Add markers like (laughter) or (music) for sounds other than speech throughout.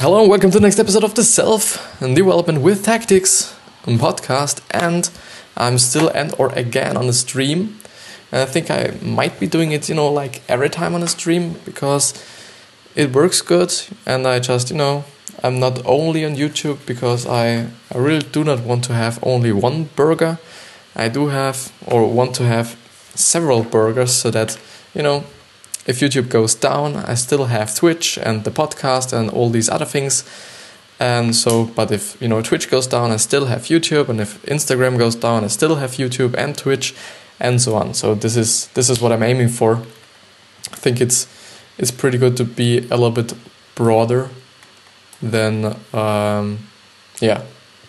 Hello and welcome to the next episode of the Self and Development with Tactics podcast. And I'm still and or again on a stream. And I think I might be doing it, you know, like every time on a stream because it works good. And I just, you know, I'm not only on YouTube because I, I really do not want to have only one burger. I do have or want to have several burgers so that, you know, if YouTube goes down, I still have Twitch and the podcast and all these other things. And so, but if you know Twitch goes down, I still have YouTube, and if Instagram goes down, I still have YouTube and Twitch, and so on. So this is this is what I'm aiming for. I think it's it's pretty good to be a little bit broader than um, yeah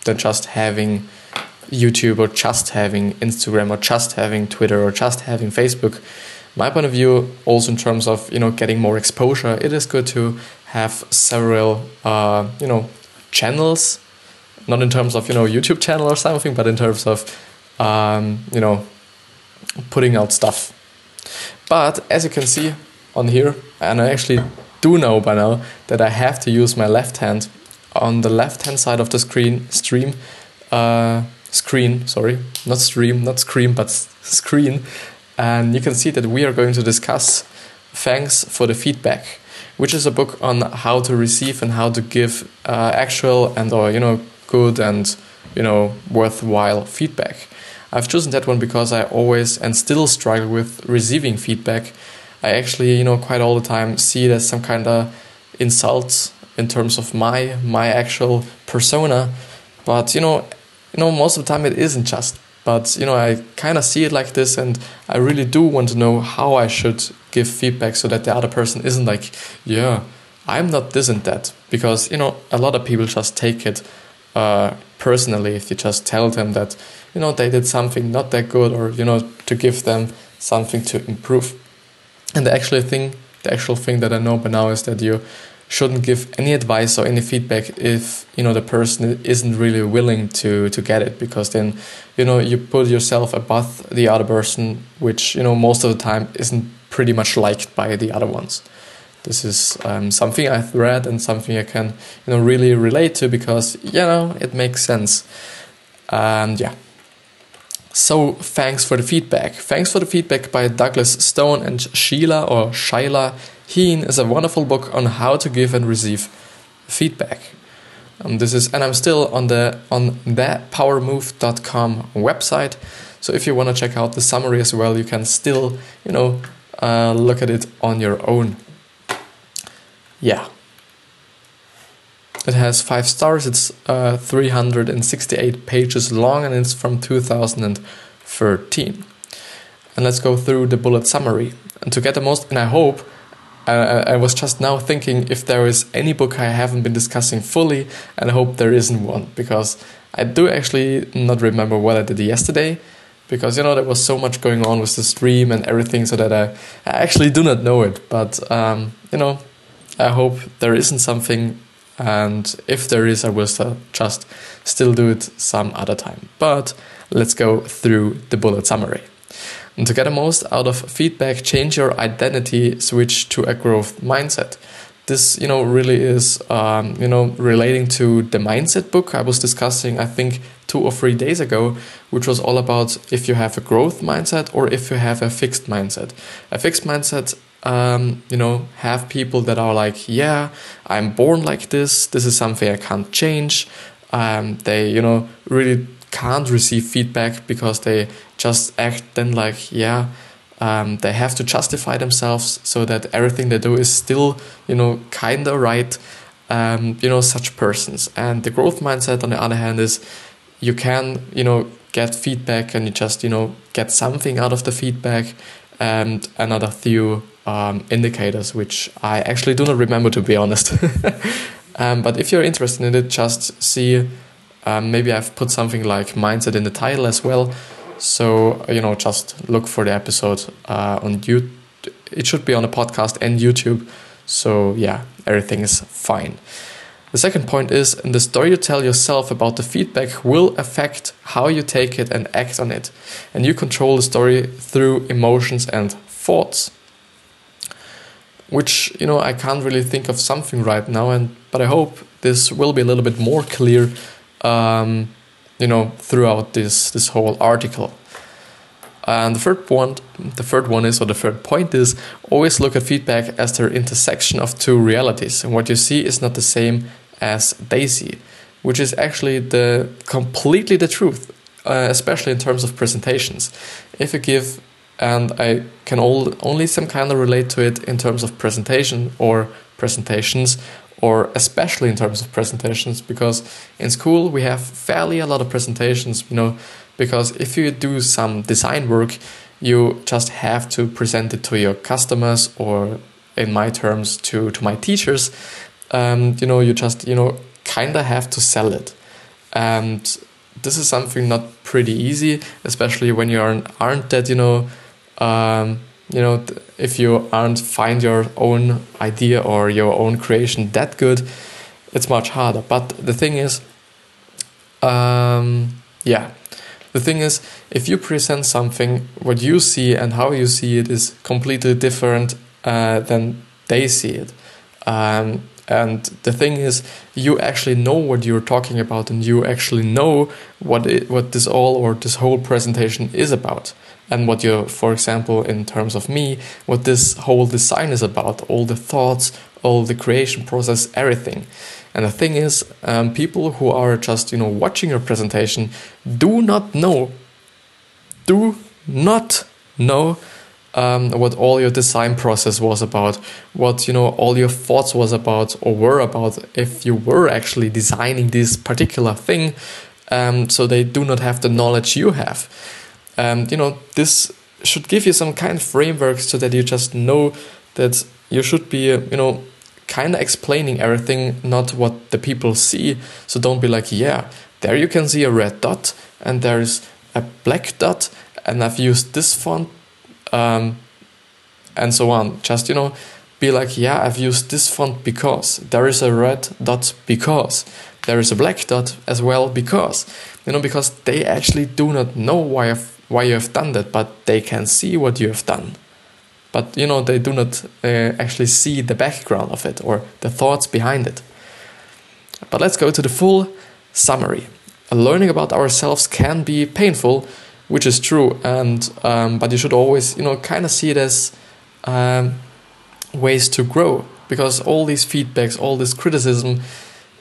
than just having YouTube or just having Instagram or just having Twitter or just having Facebook my point of view, also in terms of you know getting more exposure, it is good to have several uh, you know channels, not in terms of you know YouTube channel or something, but in terms of um, you know putting out stuff. But as you can see on here, and I actually do know by now that I have to use my left hand on the left hand side of the screen stream uh, screen sorry not stream not screen but screen and you can see that we are going to discuss Thanks for the Feedback, which is a book on how to receive and how to give uh, actual and or you know good and you know worthwhile feedback. I've chosen that one because I always and still struggle with receiving feedback. I actually, you know, quite all the time see it as some kind of insult in terms of my my actual persona. But you know, you know, most of the time it isn't just but you know i kind of see it like this and i really do want to know how i should give feedback so that the other person isn't like yeah i'm not this and that. Because you know a lot of people just take it uh, personally if you just tell them that you know they did something not that good or you know to give them something to improve. And the actual thing the actual thing that i know by now is that you shouldn't give any advice or any feedback if you know the person isn't really willing to to get it because then you know you put yourself above the other person which you know most of the time isn't pretty much liked by the other ones. This is um, something i've read and something i can you know really relate to because you know it makes sense. And yeah so thanks for the feedback thanks for the feedback by douglas stone and sheila or shaila Heen is a wonderful book on how to give and receive feedback. Um, this is, and I'm still on the on thatpowermove.com website. So if you want to check out the summary as well, you can still, you know, uh, look at it on your own. Yeah. It has five stars. It's uh, 368 pages long, and it's from 2013. And let's go through the bullet summary. And to get the most, and I hope I, I was just now thinking if there is any book I haven't been discussing fully, and I hope there isn't one because I do actually not remember what I did yesterday because you know there was so much going on with the stream and everything, so that I, I actually do not know it. But um, you know, I hope there isn't something, and if there is, I will still just still do it some other time. But let's go through the bullet summary. And to get the most out of feedback, change your identity, switch to a growth mindset. This, you know, really is, um, you know, relating to the mindset book I was discussing, I think, two or three days ago, which was all about if you have a growth mindset or if you have a fixed mindset. A fixed mindset um, you know, have people that are like, yeah, I'm born like this. This is something I can't change. Um, they, you know, really can't receive feedback because they just act then like yeah um, they have to justify themselves so that everything they do is still you know kind of right um, you know such persons and the growth mindset on the other hand is you can you know get feedback and you just you know get something out of the feedback and another few um, indicators which i actually do not remember to be honest (laughs) um, but if you're interested in it just see um, maybe I've put something like mindset in the title as well. So you know, just look for the episode uh, on YouTube. It should be on the podcast and YouTube. So yeah, everything is fine. The second point is the story you tell yourself about the feedback will affect how you take it and act on it. And you control the story through emotions and thoughts. Which you know I can't really think of something right now, and but I hope this will be a little bit more clear, um, you know, throughout this this whole article. And the third point, the third one is, or the third point is, always look at feedback as the intersection of two realities, and what you see is not the same as they see, which is actually the completely the truth, uh, especially in terms of presentations. If you give and I can all, only some kind of relate to it in terms of presentation or presentations, or especially in terms of presentations, because in school we have fairly a lot of presentations, you know, because if you do some design work, you just have to present it to your customers or in my terms to, to my teachers. Um, you know you just you know kind of have to sell it. And this is something not pretty easy especially when you aren't, aren't that you know um, you know if you aren't find your own idea or your own creation that good it's much harder. But the thing is um, yeah. The thing is if you present something what you see and how you see it is completely different uh, than they see it. Um, and the thing is you actually know what you're talking about and you actually know what it, what this all or this whole presentation is about and what you're, for example in terms of me what this whole design is about all the thoughts all the creation process everything and the thing is um, people who are just you know watching your presentation do not know do not know um, what all your design process was about, what you know all your thoughts was about or were about if you were actually designing this particular thing. Um, so they do not have the knowledge you have and you know this should give you some kind of framework so that you just know that you should be you know kind of explaining everything not what the people see. So don't be like yeah there you can see a red dot and there's a black dot and i've used this font um, and so on. Just you know be like yeah i've used this font because there is a red dot because there is a black dot as well because you know because they actually do not know why I've why you have done that, but they can see what you have done. But you know, they do not uh, actually see the background of it or the thoughts behind it. But let's go to the full summary. Learning about ourselves can be painful, which is true, and um, but you should always, you know, kind of see it as um, ways to grow because all these feedbacks, all this criticism,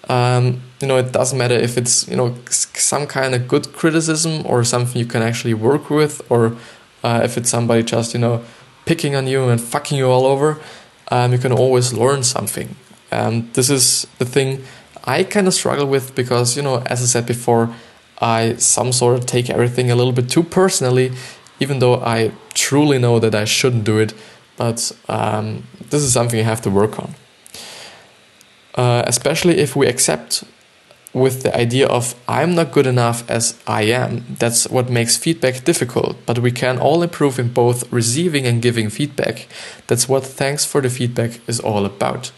um, you know, it doesn't matter if it's you know some kind of good criticism or something you can actually work with, or uh, if it's somebody just you know picking on you and fucking you all over. Um, you can always learn something. And this is the thing I kind of struggle with because you know, as I said before, I some sort of take everything a little bit too personally, even though I truly know that I shouldn't do it. But um, this is something I have to work on uh, especially if we accept with the idea of I'm not good enough as I am. That's what makes feedback difficult, but we can all improve in both receiving and giving feedback. That's what thanks for the feedback is all about.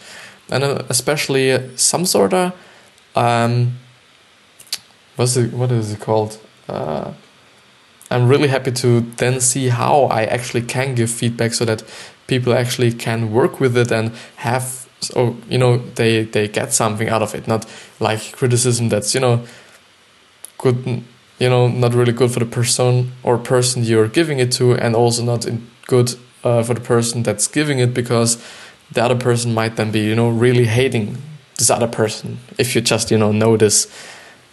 And uh, especially some sort of um, what's it, what is it called? Uh, I'm really happy to then see how I actually can give feedback so that people actually can work with it and have so you know they they get something out of it. Not like criticism that's you know good you know not really good for the person or person you're giving it to and also not good uh, for the person that's giving it because the other person might then be you know really hating this other person. If you just you know know this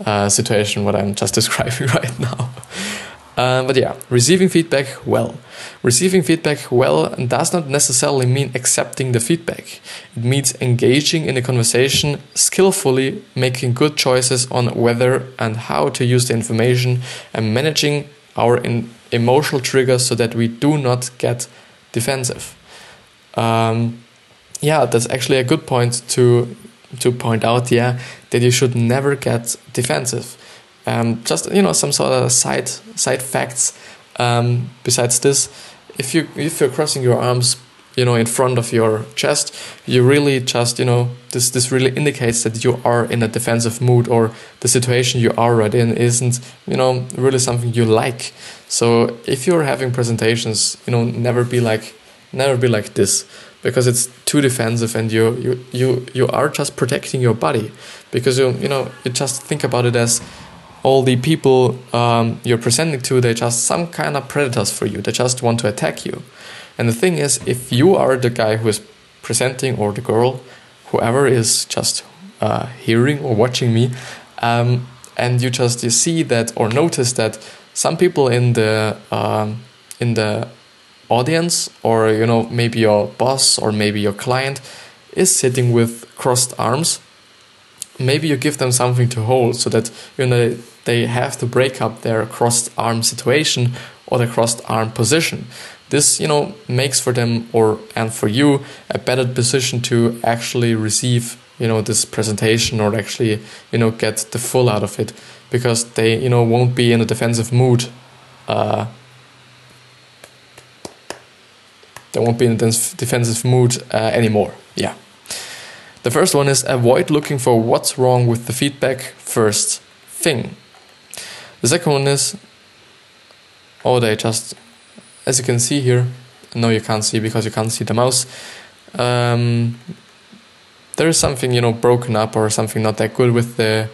uh, situation what i'm just (laughs) describing right now um, but yeah, receiving feedback well. Receiving feedback well does not necessarily mean accepting the feedback. It means engaging in a conversation skillfully, making good choices on whether and how to use the information, and managing our emotional triggers so that we do not get defensive. Um, yeah, that's actually a good point to to point out. Yeah, that you should never get defensive um, just you know some sort of side side facts. Um, besides this, if you if you're crossing your arms, you know, in front of your chest, you really just you know this this really indicates that you are in a defensive mood or the situation you are right in isn't you know really something you like. So if you're having presentations, you know, never be like never be like this. because it's too defensive and you you you, you are just protecting your body because you you know you just think about it as all the people um, you're presenting to they're just some kind of predators for you. They just want to attack you. And the thing is if you are the guy who is presenting or the girl whoever is just uh, hearing or watching me um, and you just you see that or notice that some people in the um, in the audience or you know maybe your boss or maybe your client is sitting with crossed arms maybe you give them something to hold so that you know they have to break up their crossed arm situation or the crossed arm position. This you know makes for them or and for you a better position to actually receive you know this presentation or actually you know get the full out of it because they you know won't be in a defensive mood uh, they won't be in a defensive mood uh, anymore. Yeah the first one is avoid looking for what's wrong with the feedback first thing. The second one is oh they just as you can see here no you can't see because you can't see the mouse. Um, there is something you know broken up or something not that good with the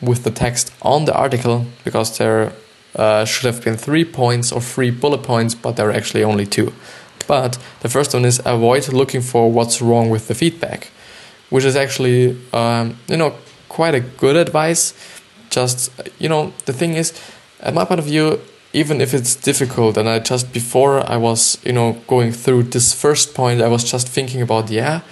with the text on the article because there uh, should have been three points or three bullet points, but there are actually only two. But the first one is avoid looking for what's wrong with the feedback, which is actually um, you know quite a good advice. Just you know the thing is, at my point of view, even if it's difficult, and I just before I was you know going through this first point, I was just thinking about yeah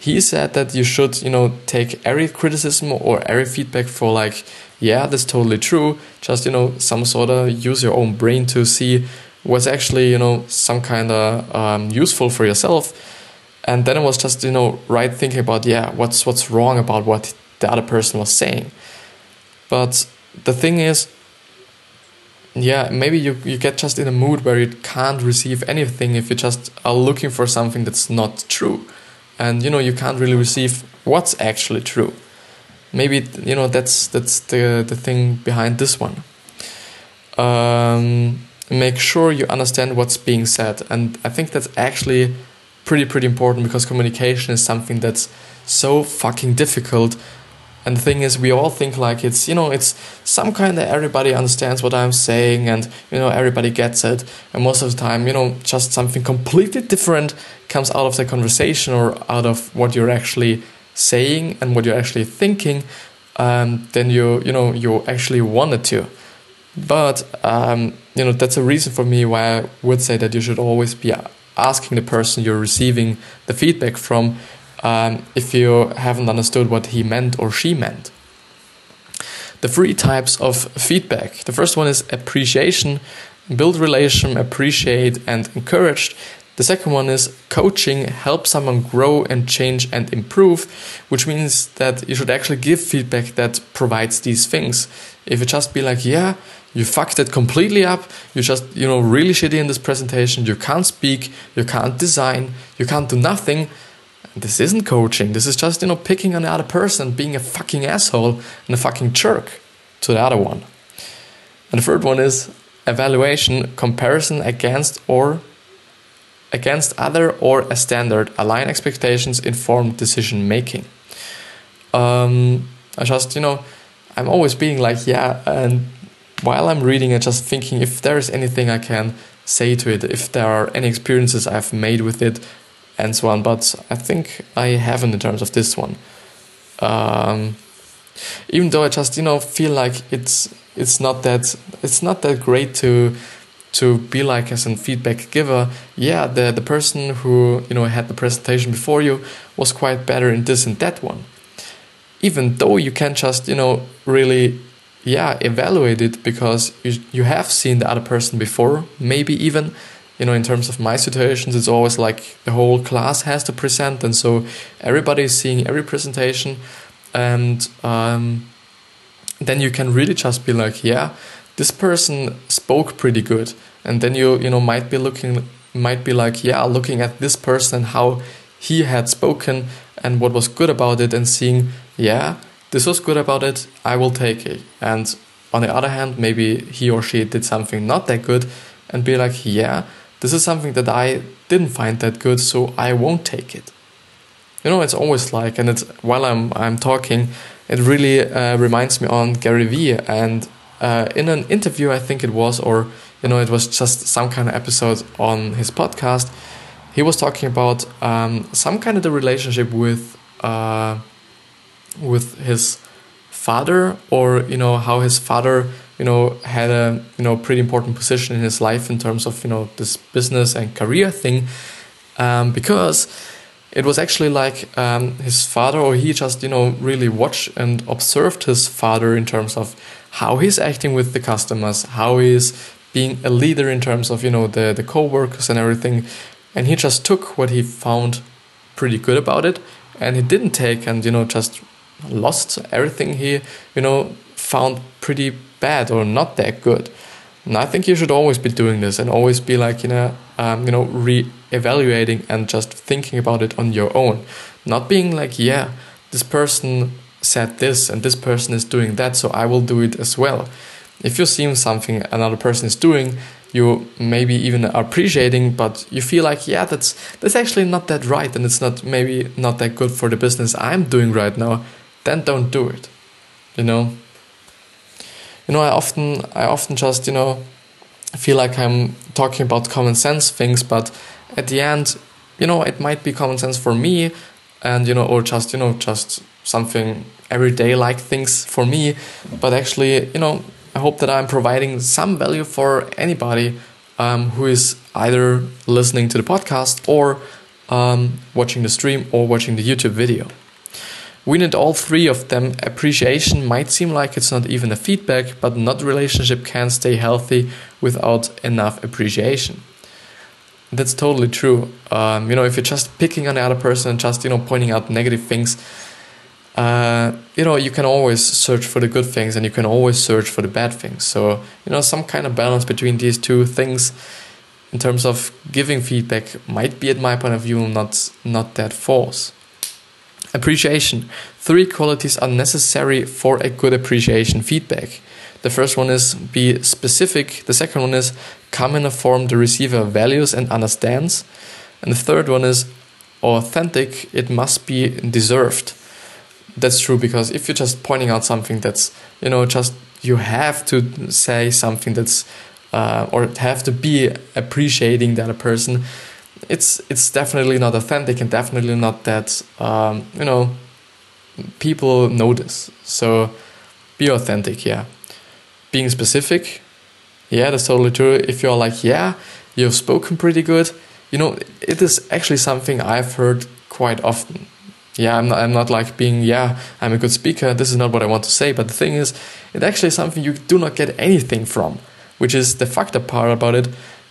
he said that you should, you know, take every criticism or every feedback for like, yeah, that's totally true. Just, you know, some sort of use your own brain to see what's actually, you know, some kind of um, useful for yourself. And then it was just, you know, right thinking about, yeah, what's what's wrong about what the other person was saying. But the thing is, yeah, maybe you, you get just in a mood where you can't receive anything if you just are looking for something that's not true. And you know you can't really receive what's actually true. Maybe you know that's that's the the thing behind this one. Um, make sure you understand what's being said. And i think that's actually pretty pretty important because communication is something that's so fucking difficult and the thing is, we all think like it's, you know, it's some kind that everybody understands what I'm saying and, you know, everybody gets it. And most of the time, you know, just something completely different comes out of the conversation or out of what you're actually saying and what you're actually thinking um, than you, you know, you actually wanted to. But, um, you know, that's a reason for me why I would say that you should always be asking the person you're receiving the feedback from um, if you haven't understood what he meant or she meant. The three types of feedback. The first one is appreciation, build relation, appreciate, and encourage. The second one is coaching, help someone grow and change and improve, which means that you should actually give feedback that provides these things. If you just be like, yeah, you fucked it completely up, you just, you know, really shitty in this presentation, you can't speak, you can't design, you can't do nothing, this isn't coaching. This is just, you know, picking on the other person, being a fucking asshole and a fucking jerk to the other one. And the third one is evaluation, comparison against or against other or a standard, align expectations, inform decision making. Um, I just, you know, I'm always being like, yeah, and while I'm reading, I just thinking if there is anything I can say to it, if there are any experiences I've made with it, and so on. But I think I haven't in terms of this one. Um, even though I just you know feel like it's it's not that it's not that great to to be like as a feedback giver. Yeah, the the person who you know had the presentation before you was quite better in this and that one. Even though you can just you know really yeah evaluate it because you you have seen the other person before, maybe even you know, in terms of my situations, it's always like the whole class has to present, and so everybody is seeing every presentation, and um, then you can really just be like, yeah, this person spoke pretty good, and then you you know might be looking might be like, yeah, looking at this person and how he had spoken and what was good about it, and seeing, yeah, this was good about it, I will take it, and on the other hand, maybe he or she did something not that good, and be like, yeah this is something that I didn't find that good, so I won't take it. You know, it's always like, and it's while I'm I'm talking, it really uh, reminds me on Gary Vee, and uh, in an interview, I think it was, or you know, it was just some kind of episode on his podcast. He was talking about um, some kind of the relationship with uh, with his father, or you know, how his father you know had a you know pretty important position in his life in terms of you know this business and career thing, um, because it was actually like um, his father, or he just you know really watched and observed his father in terms of how he's acting with the customers, how he's being a leader in terms of you know the the co-workers and everything. And he just took what he found pretty good about it and he didn't take and you know just lost everything he you know found pretty bad or not that good. And i think you should always be doing this and always be like you know um, you know re-evaluating and just thinking about it on your own. Not being like yeah this person said this and this person is doing that so i will do it as well. If you're seeing something another person is doing, you maybe even appreciating, but you feel like, yeah, that's that's actually not that right, and it's not maybe not that good for the business I'm doing right now, then don't do it. You know. You know, I often I often just, you know, feel like I'm talking about common sense things, but at the end, you know, it might be common sense for me and you know, or just, you know, just something everyday like things for me, but actually, you know, I hope that I'm providing some value for anybody um, who is either listening to the podcast or um, watching the stream or watching the YouTube video. We need all three of them. Appreciation might seem like it's not even a feedback, but not relationship can stay healthy without enough appreciation. That's totally true. Um, you know, if you're just picking on the other person and just you know pointing out negative things, uh, you know, you can always search for the good things and you can always search for the bad things. So, you know, some kind of balance between these two things in terms of giving feedback might be, at my point of view, not, not that false. Appreciation. Three qualities are necessary for a good appreciation feedback. The first one is be specific. The second one is come in a form the receiver values and understands. And the third one is authentic. It must be deserved that's true because if you're just pointing out something that's you know just you have to say something that's uh, or have to be appreciating the other person it's it's definitely not authentic and definitely not that um, you know people notice so be authentic yeah being specific yeah that's totally true if you're like yeah you've spoken pretty good you know it is actually something i've heard quite often yeah, I'm not, I'm not like being, yeah, I'm a good speaker. This is not what I want to say. But the thing is, it actually something you do not get anything from, which is the fucked up part about it.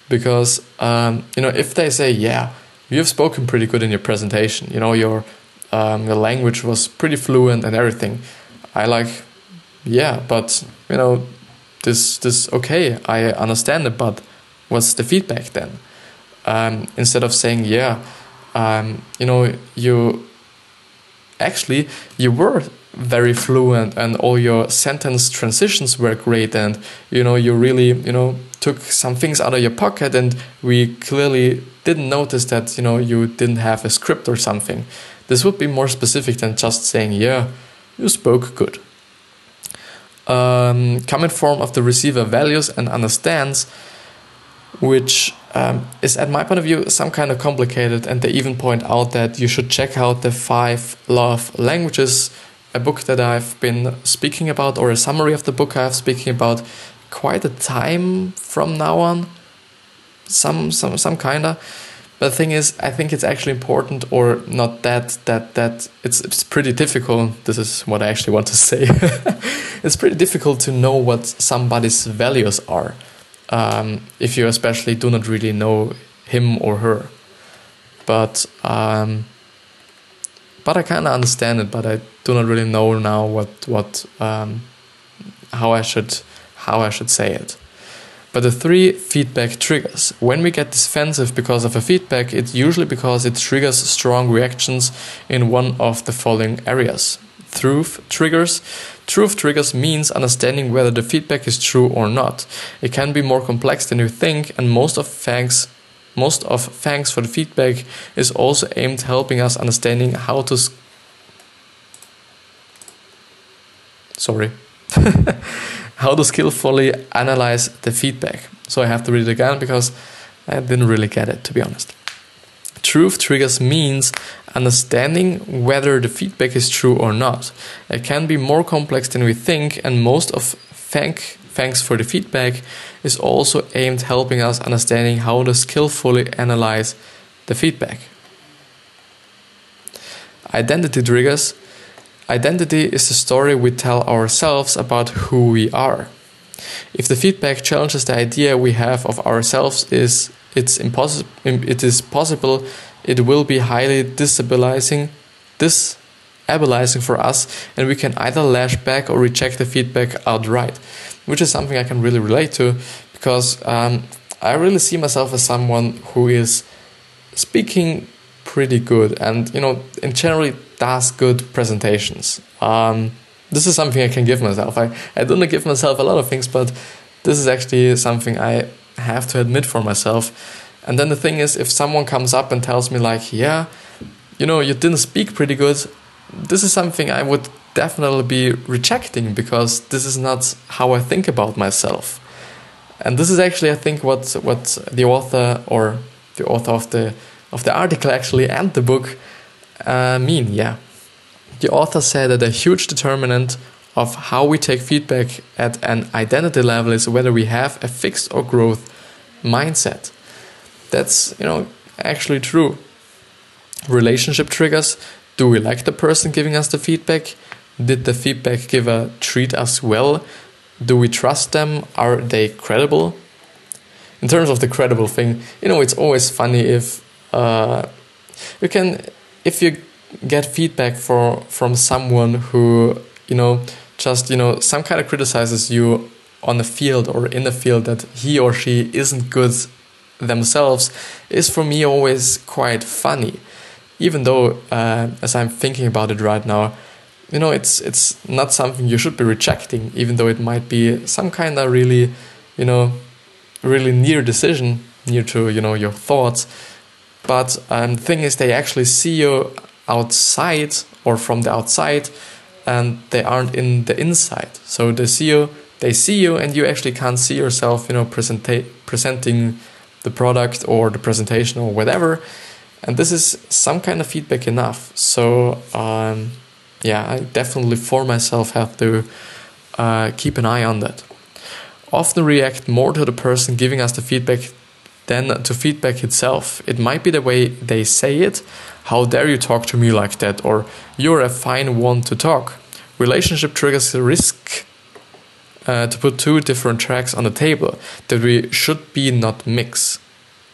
Because, um, you know, if they say, yeah, you've spoken pretty good in your presentation, you know, your, um, your language was pretty fluent and everything, I like, yeah, but, you know, this, this, okay, I understand it, but what's the feedback then? Um, instead of saying, yeah, um, you know, you actually you were very fluent and all your sentence transitions were great and you know you really you know took some things out of your pocket and we clearly didn't notice that you know you didn't have a script or something this would be more specific than just saying yeah you spoke good um, common form of the receiver values and understands which um, is, at my point of view, some kind of complicated. And they even point out that you should check out the five love languages, a book that I've been speaking about, or a summary of the book I've speaking about quite a time from now on. Some, some, some kind of. But the thing is, I think it's actually important, or not that that that it's it's pretty difficult. This is what I actually want to (laughs) say. it's pretty difficult to know what somebody's values are um, if you especially do not really know him or her. But um, but I kind of understand it, but I do not really know now what what um, how I should how I should say it. But the three feedback triggers. When we get defensive because of a feedback, it's usually because it triggers strong reactions in one of the following areas. Truth triggers. Truth triggers means understanding whether the feedback is true or not. It can be more complex than you think, and most of thanks most of thanks for the feedback is also aimed helping us understanding how to sorry (laughs) how to skillfully analyze the feedback so i have to read it again because i didn't really get it to be honest truth triggers means understanding whether the feedback is true or not it can be more complex than we think and most of thank thanks for the feedback is also aimed helping us understanding how to skillfully analyze the feedback. Identity triggers. Identity is the story we tell ourselves about who we are. If the feedback challenges the idea we have of ourselves is it's impossible it is possible it will be highly destabilizing disabilizing for us and we can either lash back or reject the feedback outright which is something I can really relate to because um, I really see myself as someone who is speaking pretty good and you know in generally does good presentations. Um, this is something I can give myself. I, I don't give myself a lot of things, but this is actually something I have to admit for myself. And then the thing is, if someone comes up and tells me, like, yeah, you know, you didn't speak pretty good, this is something I would definitely be rejecting because this is not how I think about myself. And this is actually, I think, what what the author or the author of the of the article actually and the book uh, mean. Yeah, the author said that a huge determinant of how we take feedback at an identity level is whether we have a fixed or growth mindset. That's you know actually true. Relationship triggers. Do we like the person giving us the feedback? Did the feedback giver treat us well? Do we trust them? Are they credible? In terms of the credible thing, you know, it's always funny if uh, you can, if you get feedback for from someone who you know just you know some kind of criticizes you on the field or in the field that he or she isn't good themselves is for me always quite funny. Even though uh, as i'm thinking about it right now you know it's it's not something you should be rejecting even though it might be some kind of really you know really near decision near to you know your thoughts but um, the thing is they actually see you outside or from the outside and they aren't in the inside. So they see you they see you and you actually can't see yourself you know presenta- presenting the product or the presentation or whatever. And this is some kind of feedback enough. So um, yeah, I definitely for myself have to uh, keep an eye on that. Often react more to the person giving us the feedback than to feedback itself. It might be the way they say it. How dare you talk to me like that? Or you're a fine one to talk. Relationship triggers the risk uh, to put two different tracks on the table that we should be not mix.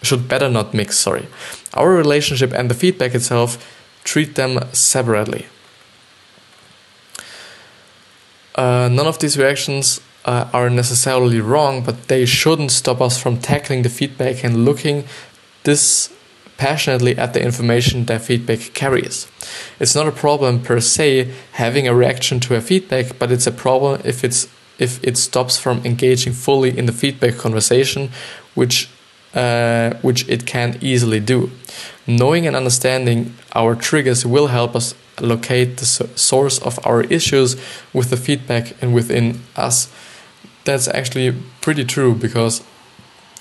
Should better not mix, sorry. Our relationship and the feedback itself treat them separately. Uh, none of these reactions uh, are necessarily wrong, but they shouldn't stop us from tackling the feedback and looking this passionately at the information that feedback carries. It's not a problem per se having a reaction to a feedback, but it's a problem if it's if it stops from engaging fully in the feedback conversation, which uh, which it can easily do. Knowing and understanding our triggers will help us locate the source of our issues with the feedback and within us. That's actually pretty true because,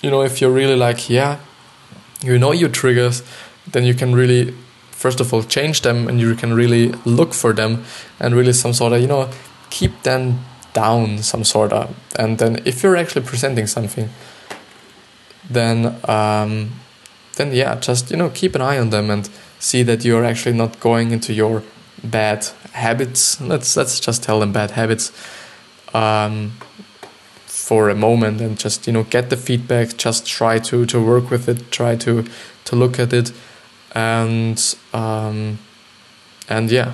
you know, if you're really like, yeah, you know your triggers, then you can really, first of all, change them and you can really look for them and really some sort of, you know, keep them down some sort of. And then if you're actually presenting something, then, um, then yeah, just, you know, keep an eye on them and see that you're actually not going into your bad habits. Let's let's just tell them bad habits um, for a moment and just you know get the feedback. Just try to to work with it. Try to to look at it, and um, and yeah.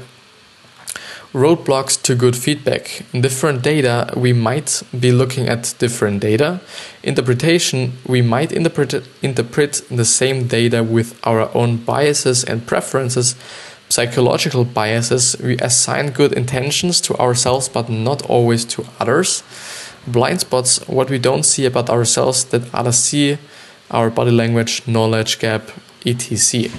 Roadblocks to good feedback. In different data, we might be looking at different data. Interpretation, we might interpret, interpret the same data with our own biases and preferences psychological biases, we assign good intentions to ourselves but not always to others. Blind spots, what we don't see about ourselves that others see. our body language, knowledge gap, etc.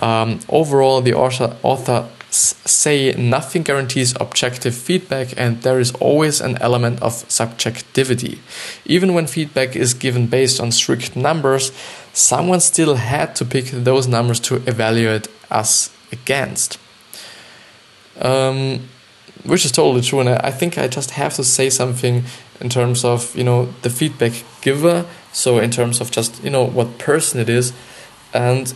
Um, overall, the author, author say nothing guarantees objective feedback and there is always an element of subjectivity. Even when feedback is given based on strict numbers, someone still had to pick those numbers to evaluate us against. Um, which is totally true, and I, I think I just have to say something in terms of you know the feedback giver. So in terms of just you know what person it is, and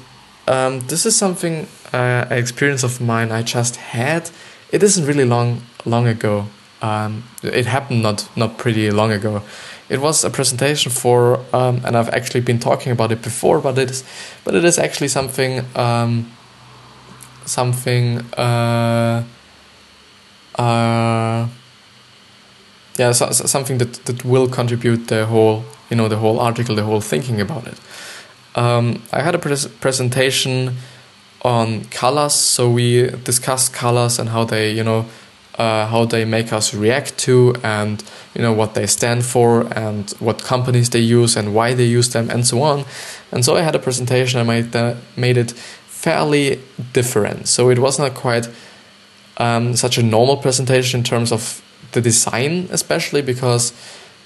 um, this is something uh, experience of mine I just had. It isn't really long long ago. Um, it happened not not pretty long ago. It was a presentation for, um, and I've actually been talking about it before, but it is, but it is actually something, um, something, uh, uh, yeah, so, so something that that will contribute the whole, you know, the whole article, the whole thinking about it. Um, I had a pres presentation on colors, so we discussed colors and how they, you know, uh, how they make us react to and you know what they stand for and what companies they use and why they use them and so on. And so i had a presentation i made, that made it fairly different. So it was not quite um, such a normal presentation in terms of the design especially because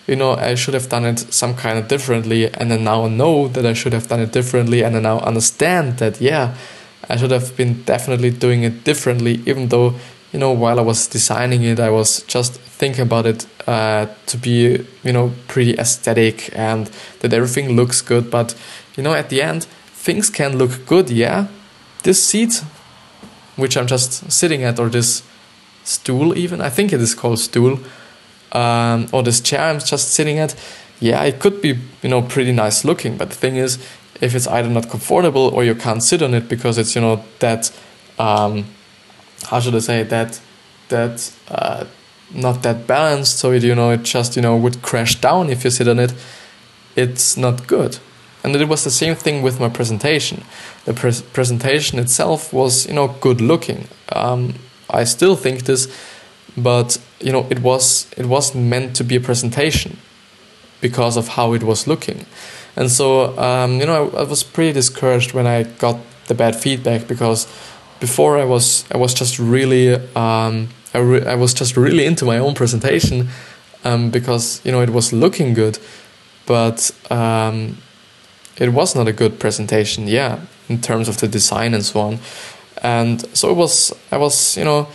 you know i should have done it some kind of differently and I now know that i should have done it differently and i now understand that yeah i should have been definitely doing it differently even though you know, while I was designing it, I was just thinking about it uh, to be, you know, pretty aesthetic and that everything looks good. But, you know, at the end, things can look good, yeah. This seat, which I'm just sitting at, or this stool, even, I think it is called stool, um, or this chair I'm just sitting at, yeah, it could be, you know, pretty nice looking. But the thing is, if it's either not comfortable or you can't sit on it because it's, you know, that. Um, how should I say that that uh, not that balanced. So it, you know it just you know would crash down if you sit on it. It's not good. And it was the same thing with my presentation. The pre- presentation itself was you know good looking. Um, I still think this, but you know it was it wasn't meant to be a presentation because of how it was looking. And so um, you know I, I was pretty discouraged when I got the bad feedback because before I was I was just really um, I, re- I was just really into my own presentation um, because you know it was looking good, but um, it was not a good presentation. Yeah, in terms of the design and so on, and so it was I was you know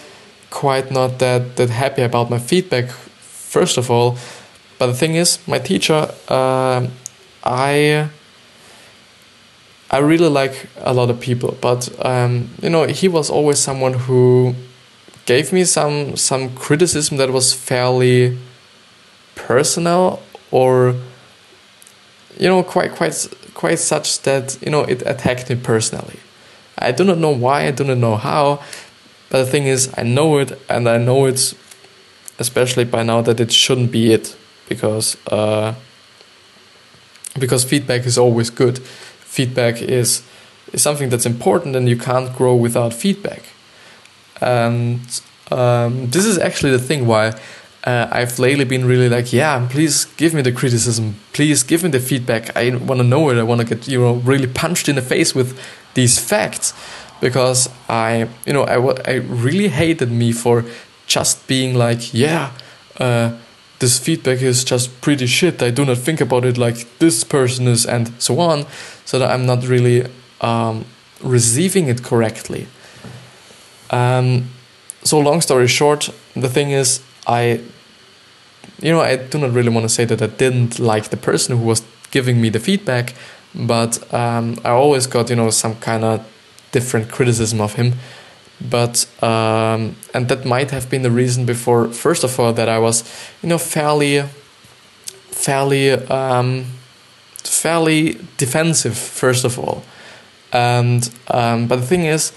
quite not that that happy about my feedback first of all, but the thing is my teacher uh, I I really like a lot of people, but um, you know, he was always someone who gave me some some criticism that was fairly personal or you know quite quite quite such that you know it attacked me personally. I do not know why, I do not know how, but the thing is, I know it, and I know it's especially by now that it shouldn't be it because uh, because feedback is always good feedback is, is something that's important and you can't grow without feedback. And um, this is actually the thing why uh, I've lately been really like, yeah, please give me the criticism, please give me the feedback. I want to know it. I want to get you know really punched in the face with these facts because I you know I I really hated me for just being like, yeah. Uh, this feedback is just pretty shit. I do not think about it like this person is, and so on, so that I'm not really um, receiving it correctly. Um, so, long story short, the thing is, I, you know, I do not really want to say that I didn't like the person who was giving me the feedback, but um, I always got, you know, some kind of different criticism of him. But um, and that might have been the reason before first of all that i was you know fairly fairly um, fairly defensive first of all. And um, but the thing is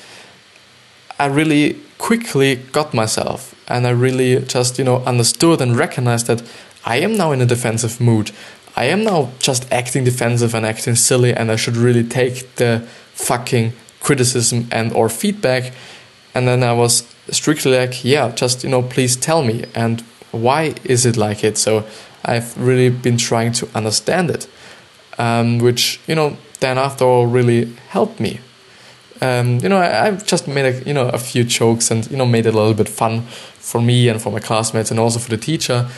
i really quickly got myself and i really just you know understood and recognized that i am now in a defensive mood i am now just acting defensive and acting silly and i should really take the fucking criticism and or feedback and then I was strictly like, yeah, just, you know, please tell me. And why is it like it? So I've really been trying to understand it. um, which you know then after all really helped me. Um, you know, I, I've just made a you know a few jokes and you know made it a little bit fun for me and for my classmates and also for the teacher,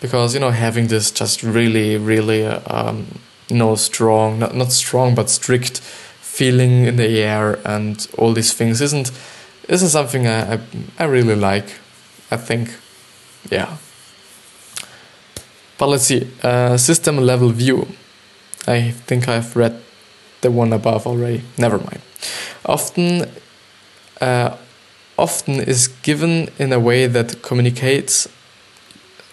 because you know having this just really really um, you know strong not not strong but strict feeling in the air and all these things isn't isn't something I I, I really like. I think, yeah. But let's see, uh, system level view. I think I've read the one above already. Never mind. Often, uh, often is given in a way that communicates.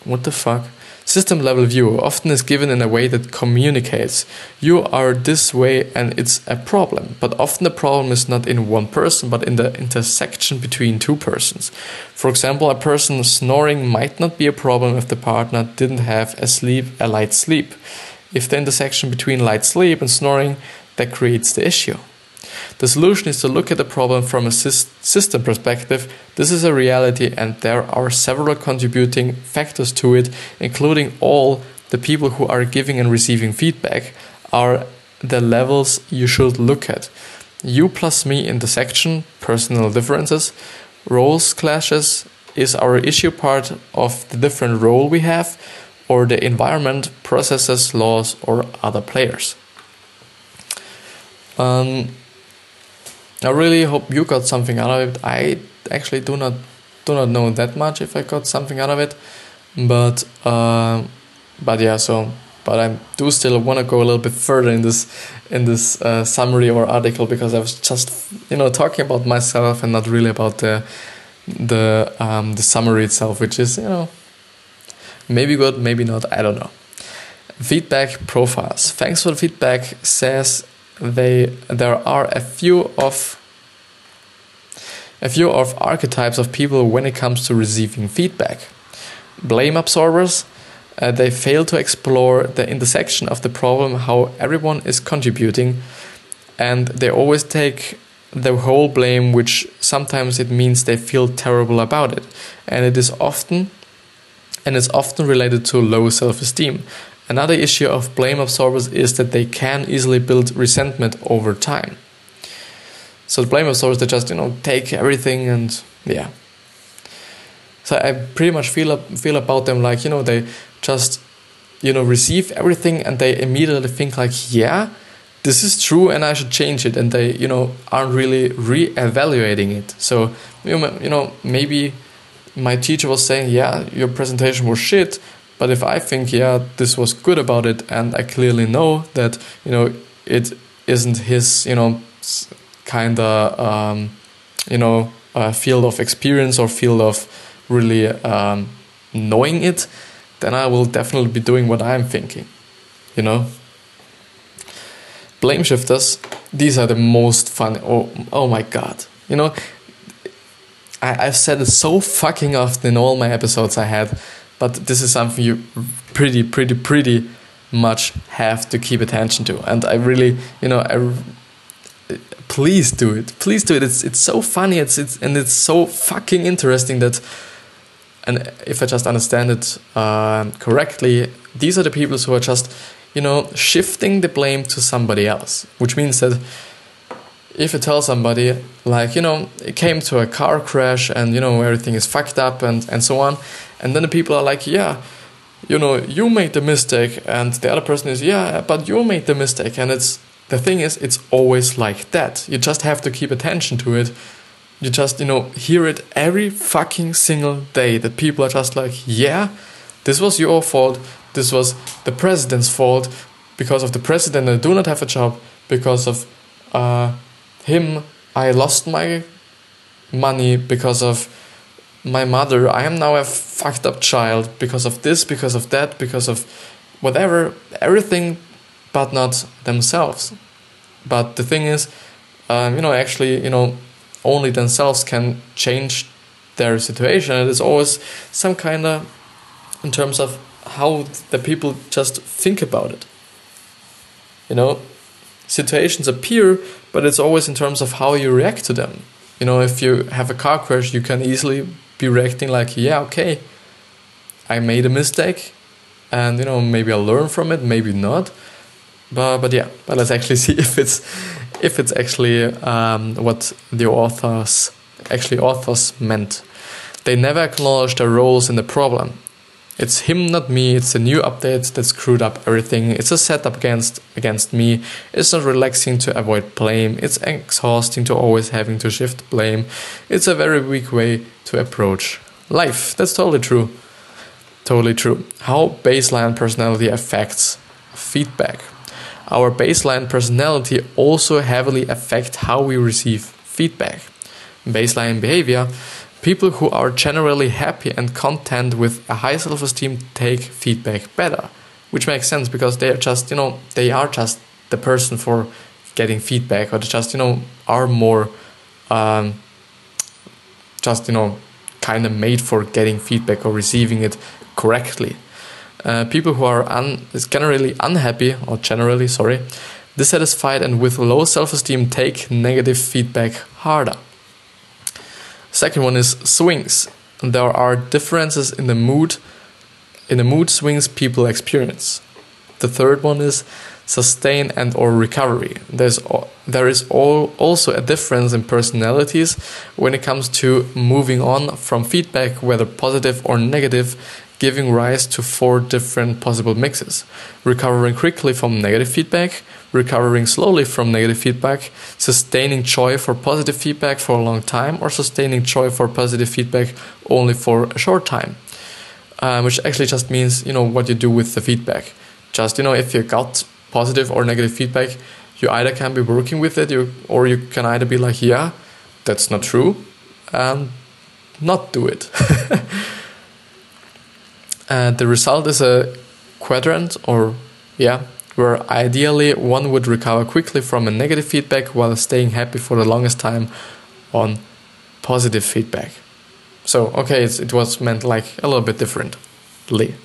What the fuck? System level view often is given in a way that communicates you are this way and it's a problem. But often the problem is not in one person, but in the intersection between two persons. For example, a person snoring might not be a problem if the partner didn't have a sleep, a light sleep. If the intersection between light sleep and snoring that creates the issue. The solution is to look at the problem from a system perspective. This is a reality, and there are several contributing factors to it, including all the people who are giving and receiving feedback, are the levels you should look at. You plus me intersection, personal differences, roles clashes, is our issue part of the different role we have, or the environment, processes, laws, or other players. Um, I really hope you got something out of it. I actually do not do not know that much if I got something out of it, but uh, but yeah. So but I do still want to go a little bit further in this in this uh, summary or article because I was just you know talking about myself and not really about the the um, the summary itself, which is you know maybe good, maybe not. I don't know. Feedback profiles. Thanks for the feedback. Says they there are a few of a few of archetypes of people when it comes to receiving feedback. Blame absorbers, uh, they fail to explore the intersection of the problem, how everyone is contributing, and they always take the whole blame, which sometimes it means they feel terrible about it, and it is often and it's often related to low self-esteem. Another issue of blame absorbers is that they can easily build resentment over time. So the blame absorbers they just you know take everything and yeah. So I pretty much feel feel about them like you know they just you know receive everything and they immediately think like yeah this is true and I should change it and they you know aren't really re-evaluating it. So you know, maybe my teacher was saying yeah your presentation was shit but if I think, yeah, this was good about it, and I clearly know that, you know, it isn't his, you know, kind of, um, you know, field of experience or field of really um, knowing it, then I will definitely be doing what I'm thinking, you know. Blame shifters, these are the most fun. Oh, oh my god, you know, I, I've said it so fucking often in all my episodes I had but this is something you pretty pretty pretty much have to keep attention to. And i really you know i please do it. Please do it. It's it's so funny. It's it's and it's so fucking interesting that and if i just understand it uh, correctly these are the people who are just you know shifting the blame to somebody else. Which means that if you tell somebody like you know it came to a car crash and you know everything is fucked up and and so on and then the people are like yeah you know you made the mistake. And the other person is yeah but you made the mistake. And it's the thing is it's always like that. You just have to keep attention to it. You just you know hear it every fucking single day that people are just like yeah this was your fault. This was the president's fault. Because of the president i do not have a job. Because of uh, him i lost my money because of my mother, I am now a fucked up child because of this, because of that, because of whatever, everything, but not themselves. But the thing is, um, you know, actually, you know, only themselves can change their situation. It is always some kind of, in terms of how the people just think about it. You know, situations appear, but it's always in terms of how you react to them. You know, if you have a car crash, you can easily be reacting like, yeah, okay, I made a mistake, and you know maybe I'll learn from it, maybe not. but but yeah, but let's actually (laughs) see if it's if it's actually um, what the authors actually authors meant. They never acknowledge their roles in the problem. It's him, not me. It's a new update that screwed up everything. It's a setup against against me. It's not relaxing to avoid blame. It's exhausting to always having to shift blame. It's a very weak way to approach life. That's totally true. Totally true. How baseline personality affects feedback. Our baseline personality also heavily affect how we receive feedback. Baseline behavior People who are generally happy and content with a high self esteem take feedback better, which makes sense because they are just, you know, they are just the person for getting feedback or just, you know, are more um, just, you know, kind of made for getting feedback or receiving it correctly. Uh, people who are un- generally unhappy or generally, sorry, dissatisfied and with low self esteem take negative feedback harder. Second one is swings. There are differences in the mood, in the mood swings people experience. The third one is sustain and or recovery. There's there is all, also a difference in personalities when it comes to moving on from feedback, whether positive or negative, giving rise to four different possible mixes recovering quickly from negative feedback, recovering slowly from negative feedback, sustaining joy for positive feedback for a long time, or sustaining joy for positive feedback only for a short time. Um, which actually just means you know what you do with the feedback. Just you know if you got positive or negative feedback, you either can be working with it, you, or you can either be like, yeah, that's not true, and not do it. (laughs) Uh, the result is a quadrant, or yeah, where ideally one would recover quickly from a negative feedback while staying happy for the longest time on positive feedback. So, okay, it was meant like a little bit differently.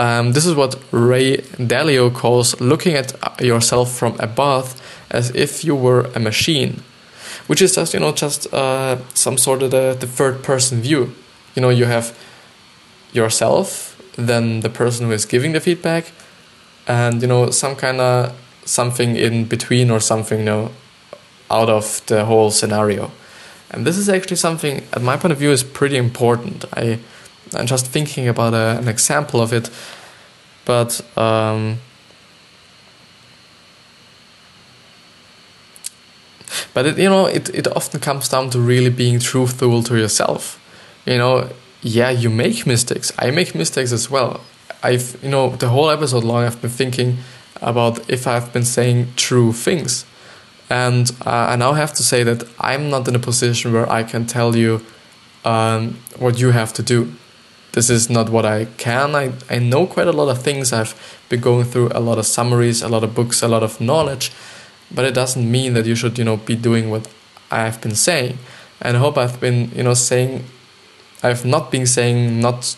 Um, this is what Ray Dalio calls looking at yourself from above as if you were a machine, which is just, you know, just uh, some sort of the, the third person view. You know, you have yourself then the person who is giving the feedback and you know some kind of something in between or something you know out of the whole scenario and this is actually something at my point of view is pretty important i i'm just thinking about a, an example of it but um, but it, you know it, it often comes down to really being truthful to yourself you know yeah, you make mistakes. I make mistakes as well. I've, you know, the whole episode long, I've been thinking about if I've been saying true things. And uh, I now have to say that I'm not in a position where I can tell you um, what you have to do. This is not what I can. I, I know quite a lot of things. I've been going through a lot of summaries, a lot of books, a lot of knowledge, but it doesn't mean that you should, you know, be doing what I've been saying. And I hope I've been, you know, saying I've not been saying not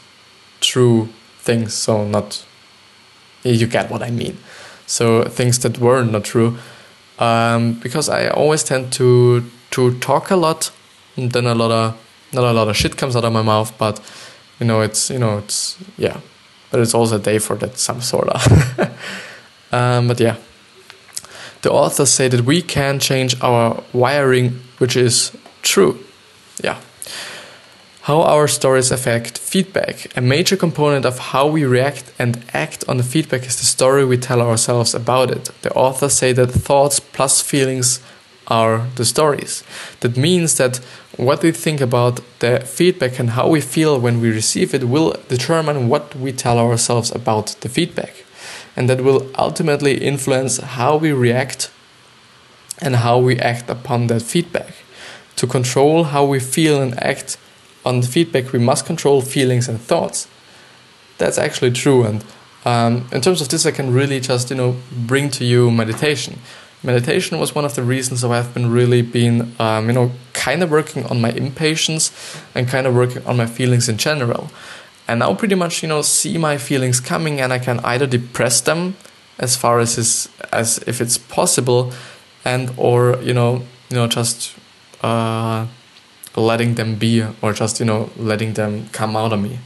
true things, so not you get what I mean. So things that were not true, um, because I always tend to to talk a lot, and then a lot of not a lot of shit comes out of my mouth, but you know it's you know it's yeah, but it's also a day for that some sort of. (laughs) um, but yeah, the authors say that we can change our wiring, which is true. Yeah. How our stories affect feedback. A major component of how we react and act on the feedback is the story we tell ourselves about it. The authors say that thoughts plus feelings are the stories. That means that what we think about the feedback and how we feel when we receive it will determine what we tell ourselves about the feedback. And that will ultimately influence how we react and how we act upon that feedback. To control how we feel and act on the feedback, we must control feelings and thoughts. That's actually true. And um, in terms of this, I can really just you know bring to you meditation. Meditation was one of the reasons why I've been really been um, you know kind of working on my impatience and kind of working on my feelings in general. And now pretty much you know see my feelings coming, and I can either depress them as far as is, as if it's possible, and or you know you know just. Uh, letting them be or just you know letting them come out of me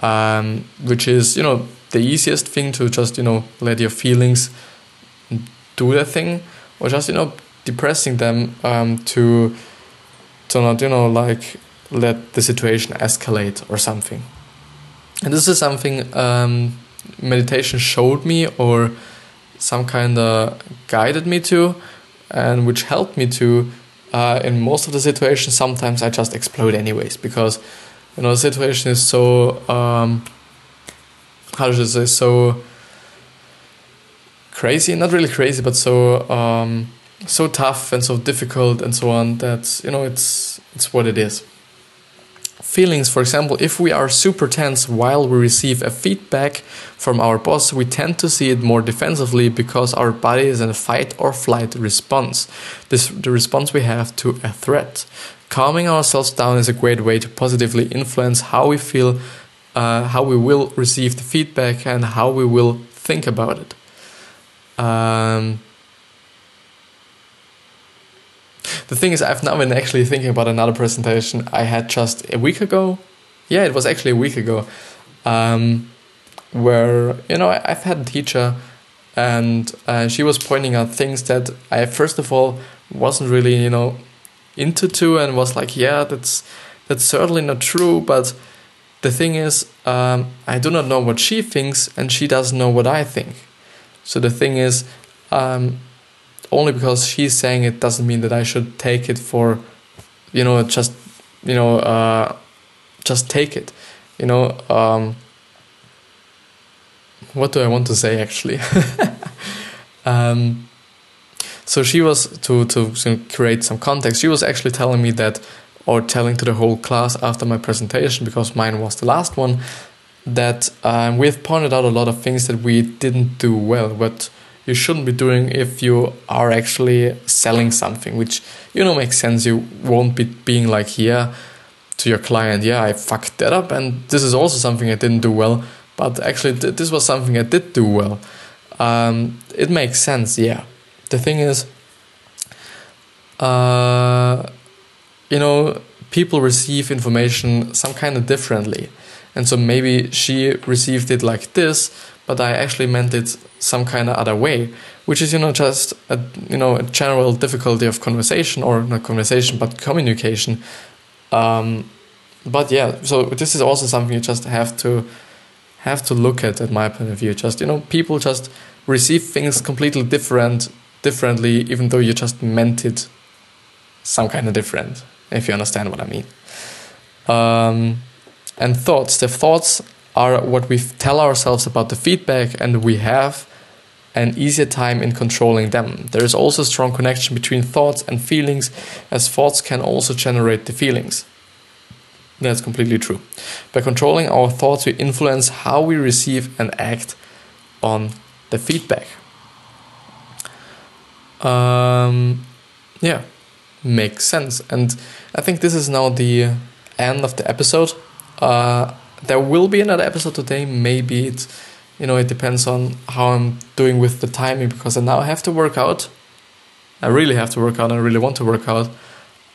um, which is you know the easiest thing to just you know let your feelings do their thing or just you know depressing them um, to to not you know like let the situation escalate or something. And this is something um, meditation showed me or some kind of guided me to and which helped me to uh, in most of the situations sometimes i just explode anyways because you know the situation is so um, how should i say so crazy not really crazy but so um, so tough and so difficult and so on that you know it's it's what it is. Feelings for example if we are super tense while we receive a feedback from our boss we tend to see it more defensively because our body is in a fight or flight response. This the response we have to a threat. Calming ourselves down is a great way to positively influence how we feel uh, how we will receive the feedback and how we will think about it um, the thing is, I've now been actually thinking about another presentation I had just a week ago. Yeah, it was actually a week ago, um, where you know I, have had a teacher, and uh, she was pointing out things that I first of all wasn't really you know into to, and was like, yeah, that's that's certainly not true, but the thing is, um, I do not know what she thinks, and she doesn't know what I think. So the thing is, um, only because she's saying it doesn't mean that I should take it for, you know, just, you know, uh, just take it, you know. Um, what do I want to say actually? (laughs) um, so she was to to create some context. She was actually telling me that, or telling to the whole class after my presentation because mine was the last one, that um, we've pointed out a lot of things that we didn't do well, what you shouldn't be doing if you are actually selling something, which you know makes sense. You won't be being like, yeah, to your client, yeah, I fucked that up, and this is also something I didn't do well, but actually, th- this was something I did do well. Um, it makes sense, yeah. The thing is, uh, you know, people receive information some kind of differently. And so maybe she received it like this, but I actually meant it some kind of other way, which is you know just a you know a general difficulty of conversation or not conversation but communication. Um, but yeah, so this is also something you just have to have to look at at my point of view. Just you know, people just receive things completely different differently, even though you just meant it some kind of different. If you understand what I mean. Um, and thoughts. The thoughts are what we tell ourselves about the feedback, and we have an easier time in controlling them. There is also a strong connection between thoughts and feelings, as thoughts can also generate the feelings. That's completely true. By controlling our thoughts, we influence how we receive and act on the feedback. Um, yeah, makes sense. And I think this is now the end of the episode. Uh, there will be another episode today. Maybe it's, you know, it depends on how I'm doing with the timing because I now have to work out. I really have to work out. I really want to work out.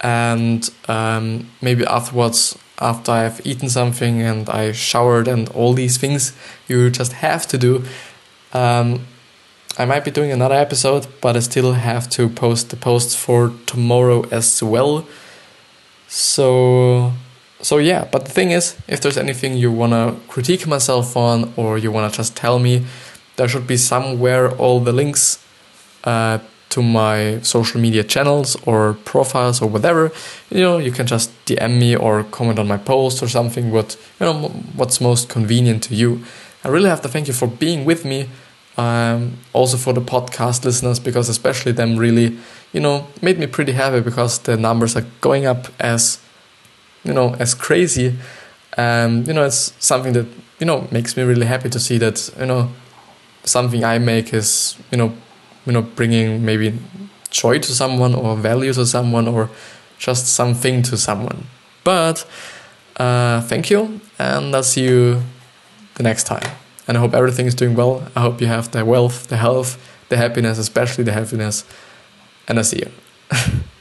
And um, maybe afterwards, after I've eaten something and I showered and all these things you just have to do, um, I might be doing another episode, but I still have to post the posts for tomorrow as well. So so yeah, but the thing is, if there's anything you wanna critique myself on or you wanna just tell me, there should be somewhere all the links uh, to my social media channels or profiles or whatever. You know, you can just DM me or comment on my post or something. What you know, what's most convenient to you. I really have to thank you for being with me. Um, also for the podcast listeners, because especially them really, you know, made me pretty happy because the numbers are going up as you know as crazy um, you know it's something that you know makes me really happy to see that you know something i make is you know you know bringing maybe joy to someone or value to someone or just something to someone. But uh, thank you and i'll see you the next time. And i hope everything is doing well. I hope you have the wealth the health the happiness especially the happiness and i'll see you (laughs)